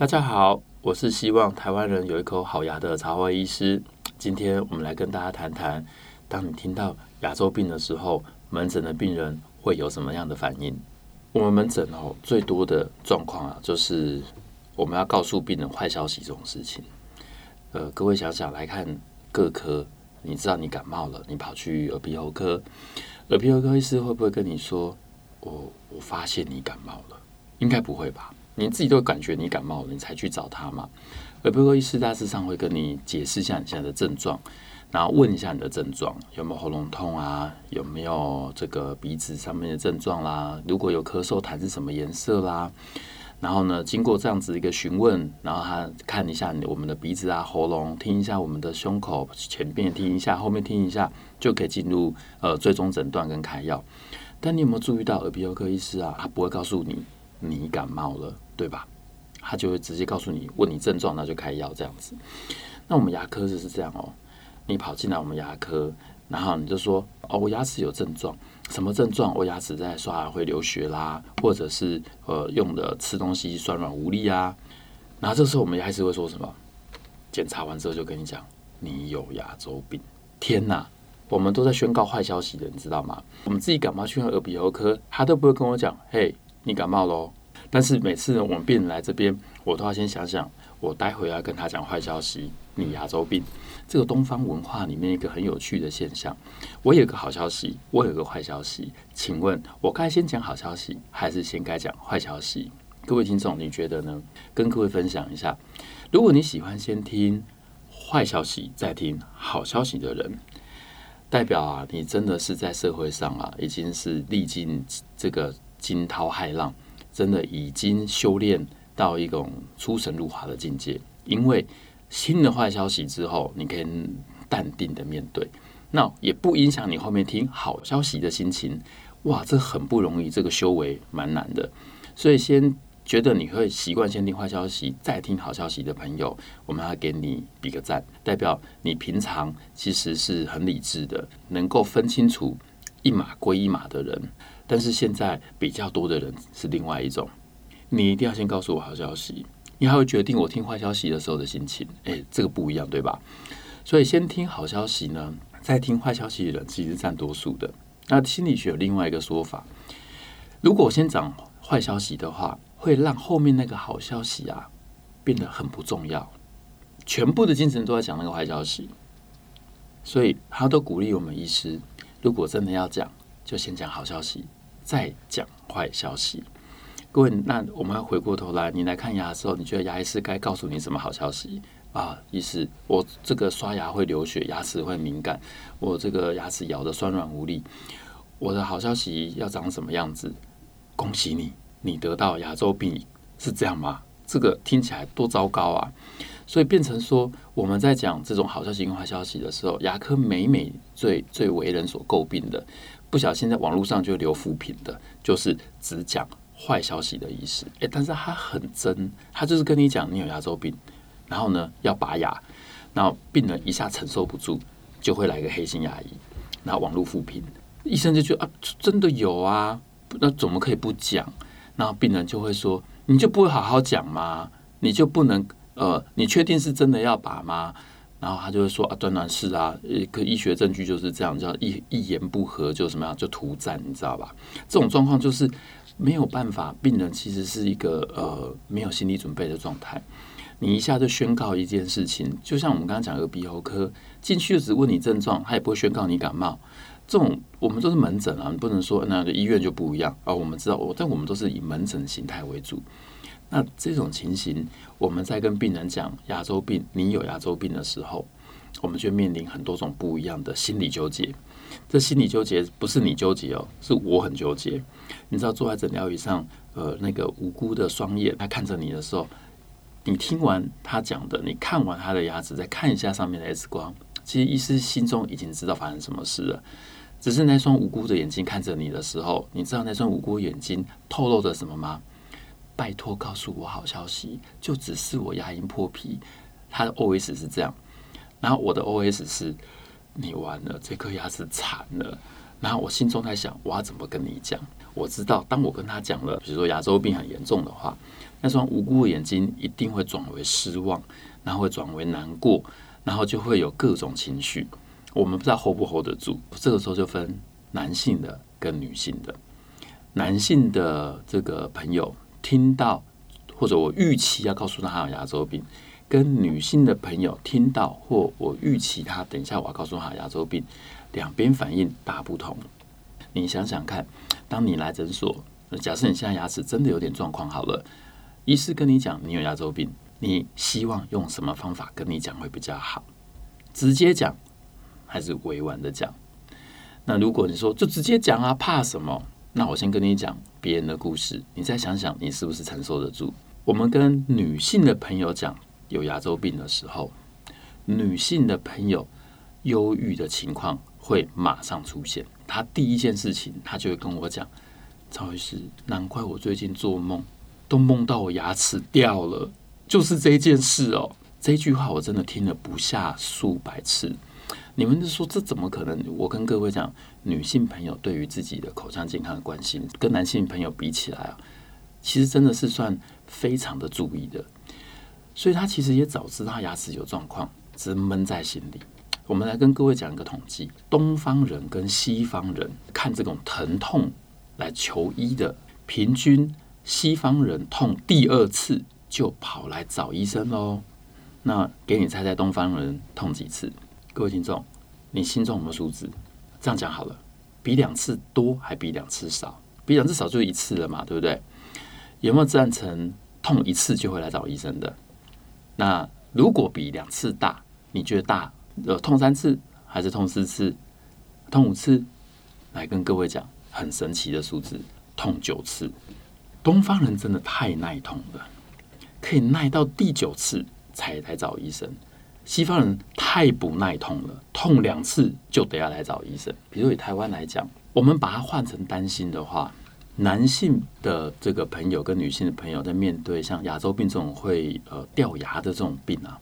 大家好，我是希望台湾人有一口好牙的曹华医师。今天我们来跟大家谈谈，当你听到牙周病的时候，门诊的病人会有什么样的反应？我们门诊哦，最多的状况啊，就是我们要告诉病人坏消息这种事情。呃，各位想想来看各科，你知道你感冒了，你跑去耳鼻喉科，耳鼻喉科医师会不会跟你说：“我我发现你感冒了？”应该不会吧？你自己都感觉你感冒了，你才去找他嘛。耳鼻喉科医师大致上会跟你解释一下你现在的症状，然后问一下你的症状有没有喉咙痛啊，有没有这个鼻子上面的症状啦，如果有咳嗽痰是什么颜色啦。然后呢，经过这样子一个询问，然后他看一下我们的鼻子啊、喉咙，听一下我们的胸口，前面听一下，后面听一下，就可以进入呃最终诊断跟开药。但你有没有注意到耳鼻喉科医师啊，他不会告诉你。你感冒了，对吧？他就会直接告诉你，问你症状，那就开药这样子。那我们牙科就是这样哦，你跑进来我们牙科，然后你就说哦，我牙齿有症状，什么症状？我牙齿在刷牙会流血啦，或者是呃用的吃东西酸软无力啊。然后这时候我们牙医师会说什么？检查完之后就跟你讲，你有牙周病。天哪，我们都在宣告坏消息的，你知道吗？我们自己感冒去了耳鼻喉科，他都不会跟我讲，嘿。你感冒喽？但是每次，我们病人来这边，我都要先想想，我待会要跟他讲坏消息。你牙周病，这个东方文化里面一个很有趣的现象。我有个好消息，我有个坏消息，请问我该先讲好消息，还是先该讲坏消息？各位听众，你觉得呢？跟各位分享一下，如果你喜欢先听坏消息再听好消息的人，代表啊，你真的是在社会上啊，已经是历经这个。惊涛骇浪，真的已经修炼到一种出神入化的境界。因为新的坏消息之后，你可以淡定的面对，那也不影响你后面听好消息的心情。哇，这很不容易，这个修为蛮难的。所以，先觉得你会习惯先听坏消息，再听好消息的朋友，我们要给你比个赞，代表你平常其实是很理智的，能够分清楚一码归一码的人。但是现在比较多的人是另外一种，你一定要先告诉我好消息，你还会决定我听坏消息的时候的心情。诶，这个不一样，对吧？所以先听好消息呢，再听坏消息的人其实占多数的。那心理学有另外一个说法，如果我先讲坏消息的话，会让后面那个好消息啊变得很不重要，全部的精神都在讲那个坏消息。所以他都鼓励我们医师，如果真的要讲，就先讲好消息。再讲坏消息，各位，那我们要回过头来，你来看牙的时候，你觉得牙医师该告诉你什么好消息啊？医师，我这个刷牙会流血，牙齿会敏感，我这个牙齿咬得酸软无力，我的好消息要长什么样子？恭喜你，你得到牙周病，是这样吗？这个听起来多糟糕啊！所以变成说，我们在讲这种好消息跟坏消息的时候，牙科每每最最为人所诟病的。不小心在网络上就留负评的，就是只讲坏消息的意思。诶，但是他很真，他就是跟你讲你有牙周病，然后呢要拔牙，然后病人一下承受不住，就会来个黑心牙医，然后网络负评，医生就觉得啊，真的有啊，那怎么可以不讲？然后病人就会说，你就不会好好讲吗？你就不能呃，你确定是真的要拔吗？然后他就会说啊，当然是啊，一个医学证据就是这样，叫一一言不合就什么样就图赞，你知道吧？这种状况就是没有办法，病人其实是一个呃没有心理准备的状态。你一下就宣告一件事情，就像我们刚刚讲的鼻喉科进去就只问你症状，他也不会宣告你感冒。这种我们都是门诊啊，你不能说那个医院就不一样啊。我们知道，我但我们都是以门诊形态为主。那这种情形，我们在跟病人讲牙周病，你有牙周病的时候，我们就面临很多种不一样的心理纠结。这心理纠结不是你纠结哦，是我很纠结。你知道坐在诊疗椅上，呃，那个无辜的双眼，他看着你的时候，你听完他讲的，你看完他的牙齿，再看一下上面的 X 光，其实医师心中已经知道发生什么事了。只是那双无辜的眼睛看着你的时候，你知道那双无辜眼睛透露着什么吗？拜托告诉我好消息，就只是我牙龈破皮。他的 OS 是这样，然后我的 OS 是：你完了，这颗牙齿残了。然后我心中在想，我要怎么跟你讲？我知道，当我跟他讲了，比如说牙周病很严重的话，那双无辜的眼睛一定会转为失望，然后会转为难过，然后就会有各种情绪。我们不知道 hold 不 hold 得住。这个时候就分男性的跟女性的。男性的这个朋友听到，或者我预期要告诉他有牙周病，跟女性的朋友听到，或我预期他等一下我要告诉他牙周病，两边反应大不同。你想想看，当你来诊所，假设你现在牙齿真的有点状况，好了，医师跟你讲你有牙周病，你希望用什么方法跟你讲会比较好？直接讲还是委婉的讲？那如果你说就直接讲啊，怕什么？那我先跟你讲别人的故事，你再想想你是不是承受得住？我们跟女性的朋友讲有牙周病的时候，女性的朋友忧郁的情况会马上出现。她第一件事情，她就会跟我讲：“曹医师，难怪我最近做梦都梦到我牙齿掉了，就是这件事哦。”这句话我真的听了不下数百次。你们就说这怎么可能？我跟各位讲，女性朋友对于自己的口腔健康的关心，跟男性朋友比起来啊，其实真的是算非常的注意的。所以他其实也早知道牙齿有状况，只闷在心里。我们来跟各位讲一个统计：东方人跟西方人看这种疼痛来求医的，平均西方人痛第二次就跑来找医生喽。那给你猜猜，东方人痛几次？各位听众，你心中有没有数字？这样讲好了，比两次多还比两次少？比两次少就一次了嘛，对不对？有没有赞成痛一次就会来找医生的？那如果比两次大，你觉得大？呃，痛三次还是痛四次？痛五次？来跟各位讲，很神奇的数字，痛九次。东方人真的太耐痛了，可以耐到第九次才来找医生。西方人太不耐痛了，痛两次就得要来找医生。比如以台湾来讲，我们把它换成担心的话，男性的这个朋友跟女性的朋友在面对像牙周病这种会呃掉牙的这种病啊，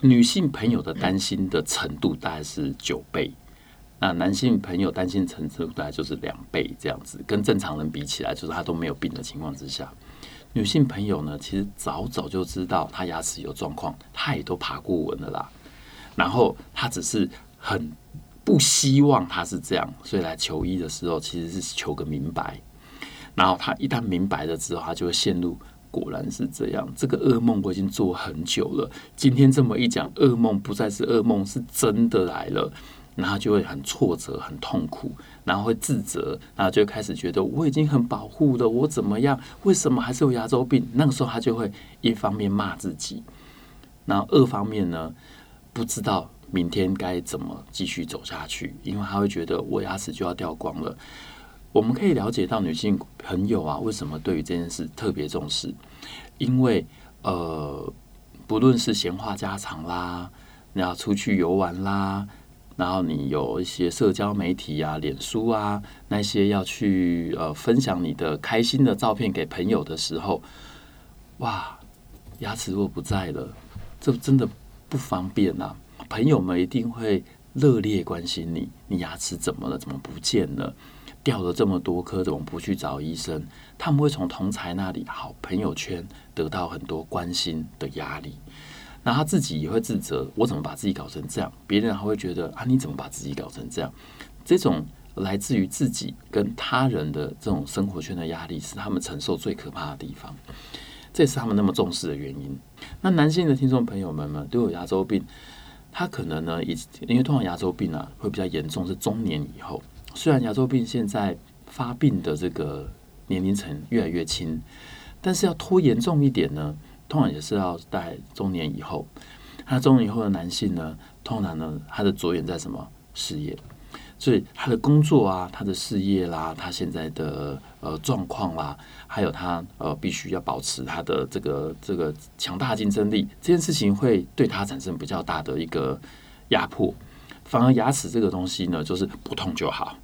女性朋友的担心的程度大概是九倍，那男性朋友担心程度大概就是两倍这样子，跟正常人比起来，就是他都没有病的情况之下。女性朋友呢，其实早早就知道她牙齿有状况，她也都爬过文了啦。然后她只是很不希望她是这样，所以来求医的时候其实是求个明白。然后她一旦明白了之后，她就会陷入果然是这样，这个噩梦我已经做很久了。今天这么一讲，噩梦不再是噩梦，是真的来了。然后就会很挫折、很痛苦，然后会自责，然后就开始觉得我已经很保护了，我怎么样？为什么还是有牙周病？那个时候他就会一方面骂自己，然后二方面呢，不知道明天该怎么继续走下去，因为他会觉得我牙齿就要掉光了。我们可以了解到女性朋友啊，为什么对于这件事特别重视？因为呃，不论是闲话家常啦，你要出去游玩啦。然后你有一些社交媒体啊、脸书啊，那些要去呃分享你的开心的照片给朋友的时候，哇，牙齿若不在了，这真的不方便呐、啊。朋友们一定会热烈关心你，你牙齿怎么了？怎么不见了？掉了这么多颗，怎么不去找医生？他们会从同才那里、好朋友圈得到很多关心的压力。那他自己也会自责，我怎么把自己搞成这样？别人还会觉得啊，你怎么把自己搞成这样？这种来自于自己跟他人的这种生活圈的压力，是他们承受最可怕的地方。这也是他们那么重视的原因。那男性的听众朋友们们都有牙周病，他可能呢，以因为通常牙周病啊会比较严重，是中年以后。虽然牙周病现在发病的这个年龄层越来越轻，但是要拖严重一点呢？通常也是要在中年以后，那中年以后的男性呢，通常呢，他的着眼在什么事业，所以他的工作啊，他的事业啦，他现在的呃状况啦，还有他呃必须要保持他的这个这个强大竞争力，这件事情会对他产生比较大的一个压迫。反而牙齿这个东西呢，就是不痛就好，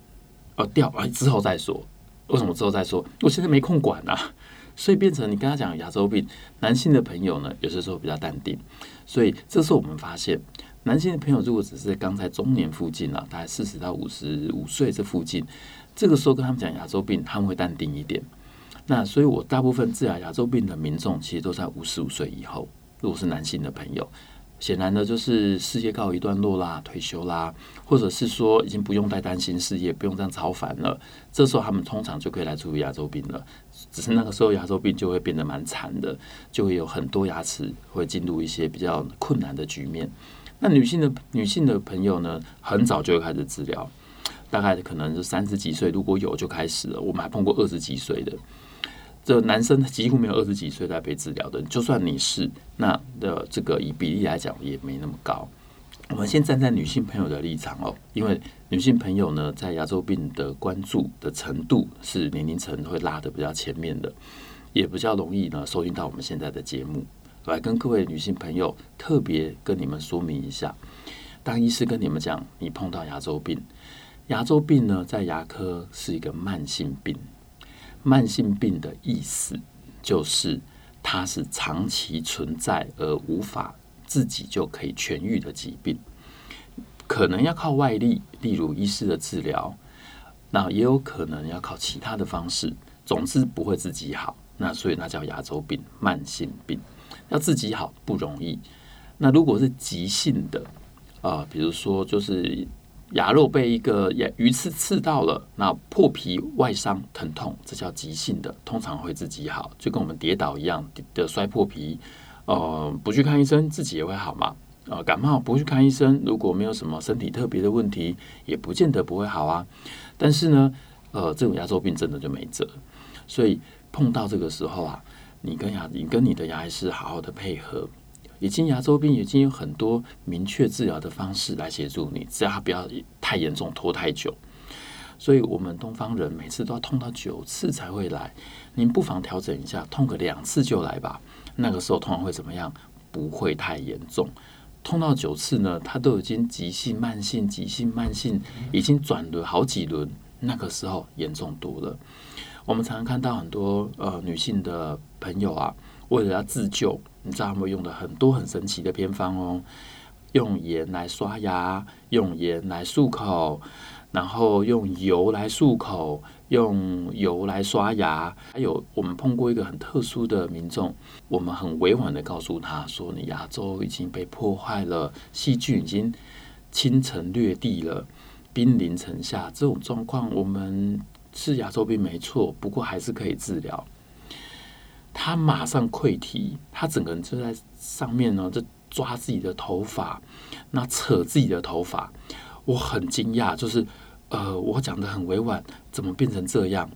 呃掉啊之后再说。为什么之后再说？我现在没空管啊。所以变成你跟他讲牙周病，男性的朋友呢，有些时候比较淡定。所以这时候我们发现，男性的朋友如果只是刚在中年附近啊，大概四十到五十五岁这附近，这个时候跟他们讲牙周病，他们会淡定一点。那所以，我大部分治疗牙周病的民众，其实都在五十五岁以后。如果是男性的朋友，显然呢就是事业告一段落啦，退休啦，或者是说已经不用再担心事业，不用这样操烦了。这时候他们通常就可以来处理牙周病了。只是那个时候牙周病就会变得蛮惨的，就会有很多牙齿会进入一些比较困难的局面。那女性的女性的朋友呢，很早就会开始治疗，大概可能是三十几岁，如果有就开始了。我们还碰过二十几岁的。这男生几乎没有二十几岁在被治疗的，就算你是那的这个以比例来讲也没那么高。我们先站在女性朋友的立场哦，因为女性朋友呢在牙周病的关注的程度是年龄层会拉得比较前面的，也比较容易呢收听到我们现在的节目。来跟各位女性朋友特别跟你们说明一下，当医师跟你们讲你碰到牙周病，牙周病呢在牙科是一个慢性病。慢性病的意思就是它是长期存在而无法自己就可以痊愈的疾病，可能要靠外力，例如医师的治疗，那也有可能要靠其他的方式，总之不会自己好。那所以那叫牙周病，慢性病要自己好不容易。那如果是急性的啊、比如说就是。牙肉被一个牙鱼刺刺到了，那破皮外伤疼痛，这叫急性的，通常会自己好，就跟我们跌倒一样的摔破皮，呃，不去看医生自己也会好嘛。呃，感冒不去看医生，如果没有什么身体特别的问题，也不见得不会好啊。但是呢，呃，这种牙周病真的就没辙，所以碰到这个时候啊，你跟牙你跟你的牙医师好好的配合。已经牙周病已经有很多明确治疗的方式来协助你，只要它不要太严重、拖太久。所以，我们东方人每次都要痛到九次才会来，您不妨调整一下，痛个两次就来吧。那个时候痛会怎么样？不会太严重。痛到九次呢，它都已经急性、慢性、急性、慢性，已经转了好几轮，那个时候严重多了。我们常常看到很多呃女性的朋友啊。为了要自救，你知道他们用的很多很神奇的偏方哦，用盐来刷牙，用盐来漱口，然后用油来漱口，用油来刷牙。还有我们碰过一个很特殊的民众，我们很委婉的告诉他说：“你牙周已经被破坏了，细菌已经侵城略地了，兵临城下。这种状况，我们是牙周病没错，不过还是可以治疗。”他马上溃堤，他整个人就在上面呢，就抓自己的头发，那扯自己的头发。我很惊讶，就是呃，我讲得很委婉，怎么变成这样？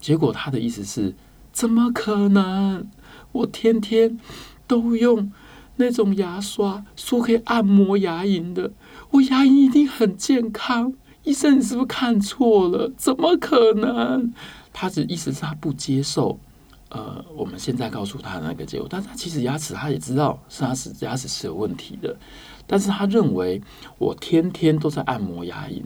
结果他的意思是，怎么可能？我天天都用那种牙刷，说可以按摩牙龈的，我牙龈一定很健康。医生，你是不是看错了？怎么可能？他的意思是他不接受。呃，我们现在告诉他的那个结果，但是他其实牙齿他也知道是他是牙齿是有问题的，但是他认为我天天都在按摩牙龈，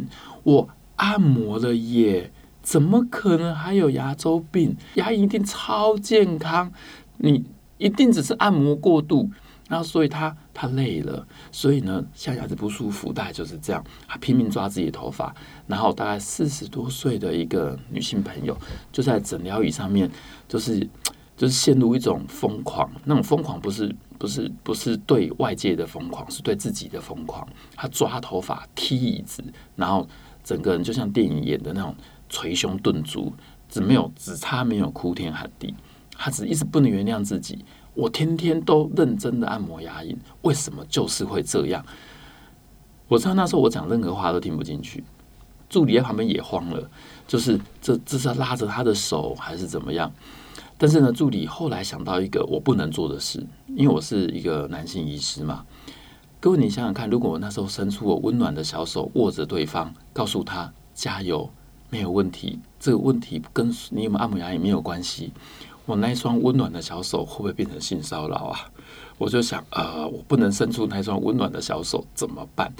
我按摩了耶，怎么可能还有牙周病？牙龈一定超健康，你一定只是按摩过度。然后，所以他他累了，所以呢，下牙齿不舒服，大概就是这样。他拼命抓自己的头发，然后大概四十多岁的一个女性朋友，就在诊疗椅上面，就是就是陷入一种疯狂。那种疯狂不是不是不是对外界的疯狂，是对自己的疯狂。他抓头发、踢椅子，然后整个人就像电影演的那种捶胸顿足，只没有只差没有哭天喊地，他只一直不能原谅自己。我天天都认真的按摩牙龈，为什么就是会这样？我知道那时候我讲任何话都听不进去，助理在旁边也慌了，就是这这是拉着他的手还是怎么样？但是呢，助理后来想到一个我不能做的事，因为我是一个男性医师嘛。各位，你想想看，如果我那时候伸出我温暖的小手握着对方，告诉他加油，没有问题，这个问题跟你有没有按摩牙也没有关系。我那一双温暖的小手会不会变成性骚扰啊？我就想，呃，我不能伸出那双温暖的小手怎么办？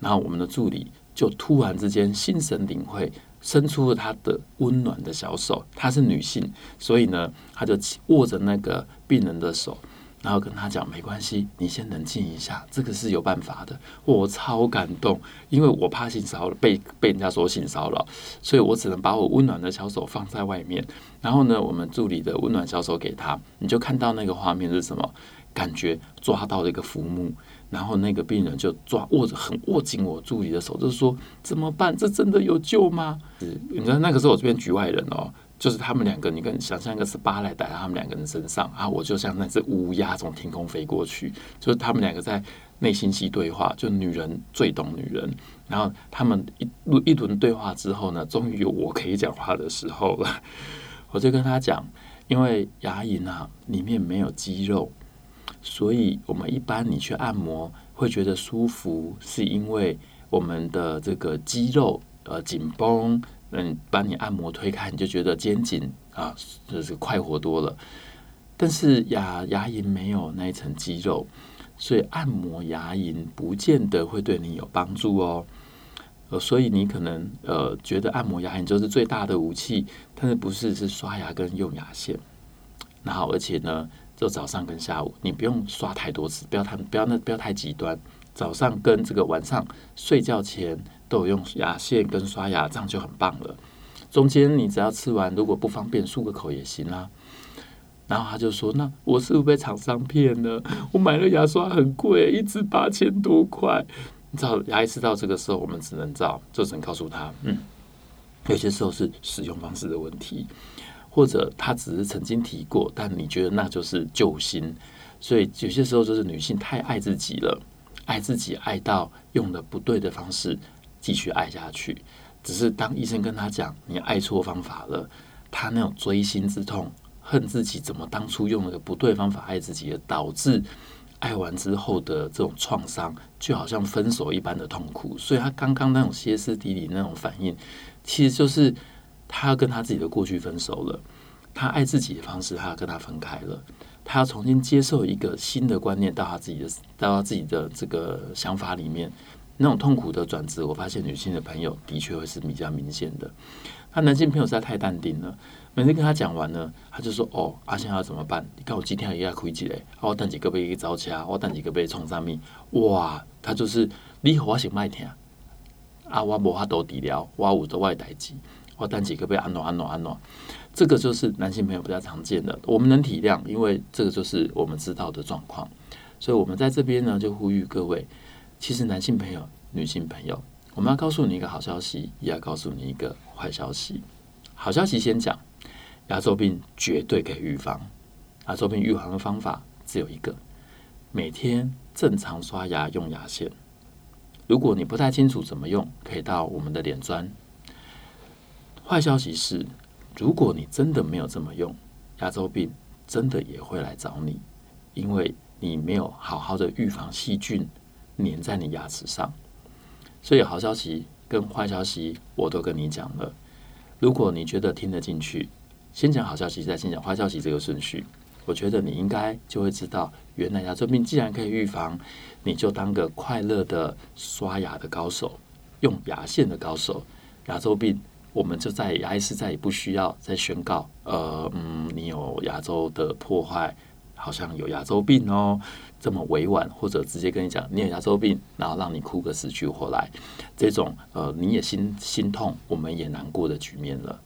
然后我们的助理就突然之间心神领会，伸出了他的温暖的小手。她是女性，所以呢，她就握着那个病人的手，然后跟他讲没关系，你先冷静一下，这个是有办法的。我超感动，因为我怕性骚扰被被人家说性骚扰，所以我只能把我温暖的小手放在外面。然后呢，我们助理的温暖小手给他，你就看到那个画面是什么？感觉抓到了一个浮木，然后那个病人就抓握着很握紧我助理的手，就是说怎么办？这真的有救吗？你知道那个时候我这边局外人哦。就是他们两个，你跟想象一个是巴来打在他们两个人身上啊，我就像那只乌鸦从天空飞过去，就是他们两个在内心戏对话，就女人最懂女人。然后他们一一轮对话之后呢，终于有我可以讲话的时候了。我就跟他讲，因为牙龈啊里面没有肌肉，所以我们一般你去按摩会觉得舒服，是因为我们的这个肌肉呃紧绷。嗯，把你按摩推开，你就觉得肩颈啊，就是快活多了。但是牙牙龈没有那一层肌肉，所以按摩牙龈不见得会对你有帮助哦。呃，所以你可能呃觉得按摩牙龈就是最大的武器，但是不是是刷牙跟用牙线。然后而且呢，就早上跟下午，你不用刷太多次，不要太不要那不要太极端。早上跟这个晚上睡觉前都有用牙线跟刷牙，这样就很棒了。中间你只要吃完，如果不方便漱个口也行啦。然后他就说：“那我是不是被厂商骗了？我买了牙刷很贵，一支八千多块。”你知道牙医师到这个时候，我们只能照，就只能告诉他：“嗯，有些时候是使用方式的问题，或者他只是曾经提过，但你觉得那就是救星。所以有些时候就是女性太爱自己了。”爱自己爱到用的不对的方式继续爱下去，只是当医生跟他讲你爱错方法了，他那种锥心之痛，恨自己怎么当初用了个不对方法爱自己，而导致爱完之后的这种创伤，就好像分手一般的痛苦。所以他刚刚那种歇斯底里那种反应，其实就是他要跟他自己的过去分手了，他爱自己的方式，他要跟他分开了。他要重新接受一个新的观念到他自己的到他自己的这个想法里面，那种痛苦的转折，我发现女性的朋友的确会是比较明显的。他男性朋友实在太淡定了，每次跟他讲完呢，他就说：“哦，阿、啊、现在要怎么办？你看我今天也要亏起来，我等几个月一早起啊，我等几个月冲上面，哇，他就是你和我先麦听啊，我无法度治疗，我有的外代志，我等几个月安暖安暖安暖。”这个就是男性朋友比较常见的，我们能体谅，因为这个就是我们知道的状况，所以我们在这边呢就呼吁各位，其实男性朋友、女性朋友，我们要告诉你一个好消息，也要告诉你一个坏消息。好消息先讲，牙周病绝对可以预防，牙周病预防的方法只有一个，每天正常刷牙用牙线。如果你不太清楚怎么用，可以到我们的脸专。坏消息是。如果你真的没有这么用，牙周病真的也会来找你，因为你没有好好的预防细菌粘在你牙齿上。所以好消息跟坏消息我都跟你讲了。如果你觉得听得进去，先讲好消息，再先讲坏消息这个顺序，我觉得你应该就会知道，原来牙周病既然可以预防，你就当个快乐的刷牙的高手，用牙线的高手，牙周病。我们就再牙医师再也不需要再宣告，呃，嗯，你有牙周的破坏，好像有牙周病哦，这么委婉，或者直接跟你讲你有牙周病，然后让你哭个死去活来，这种呃你也心心痛，我们也难过的局面了。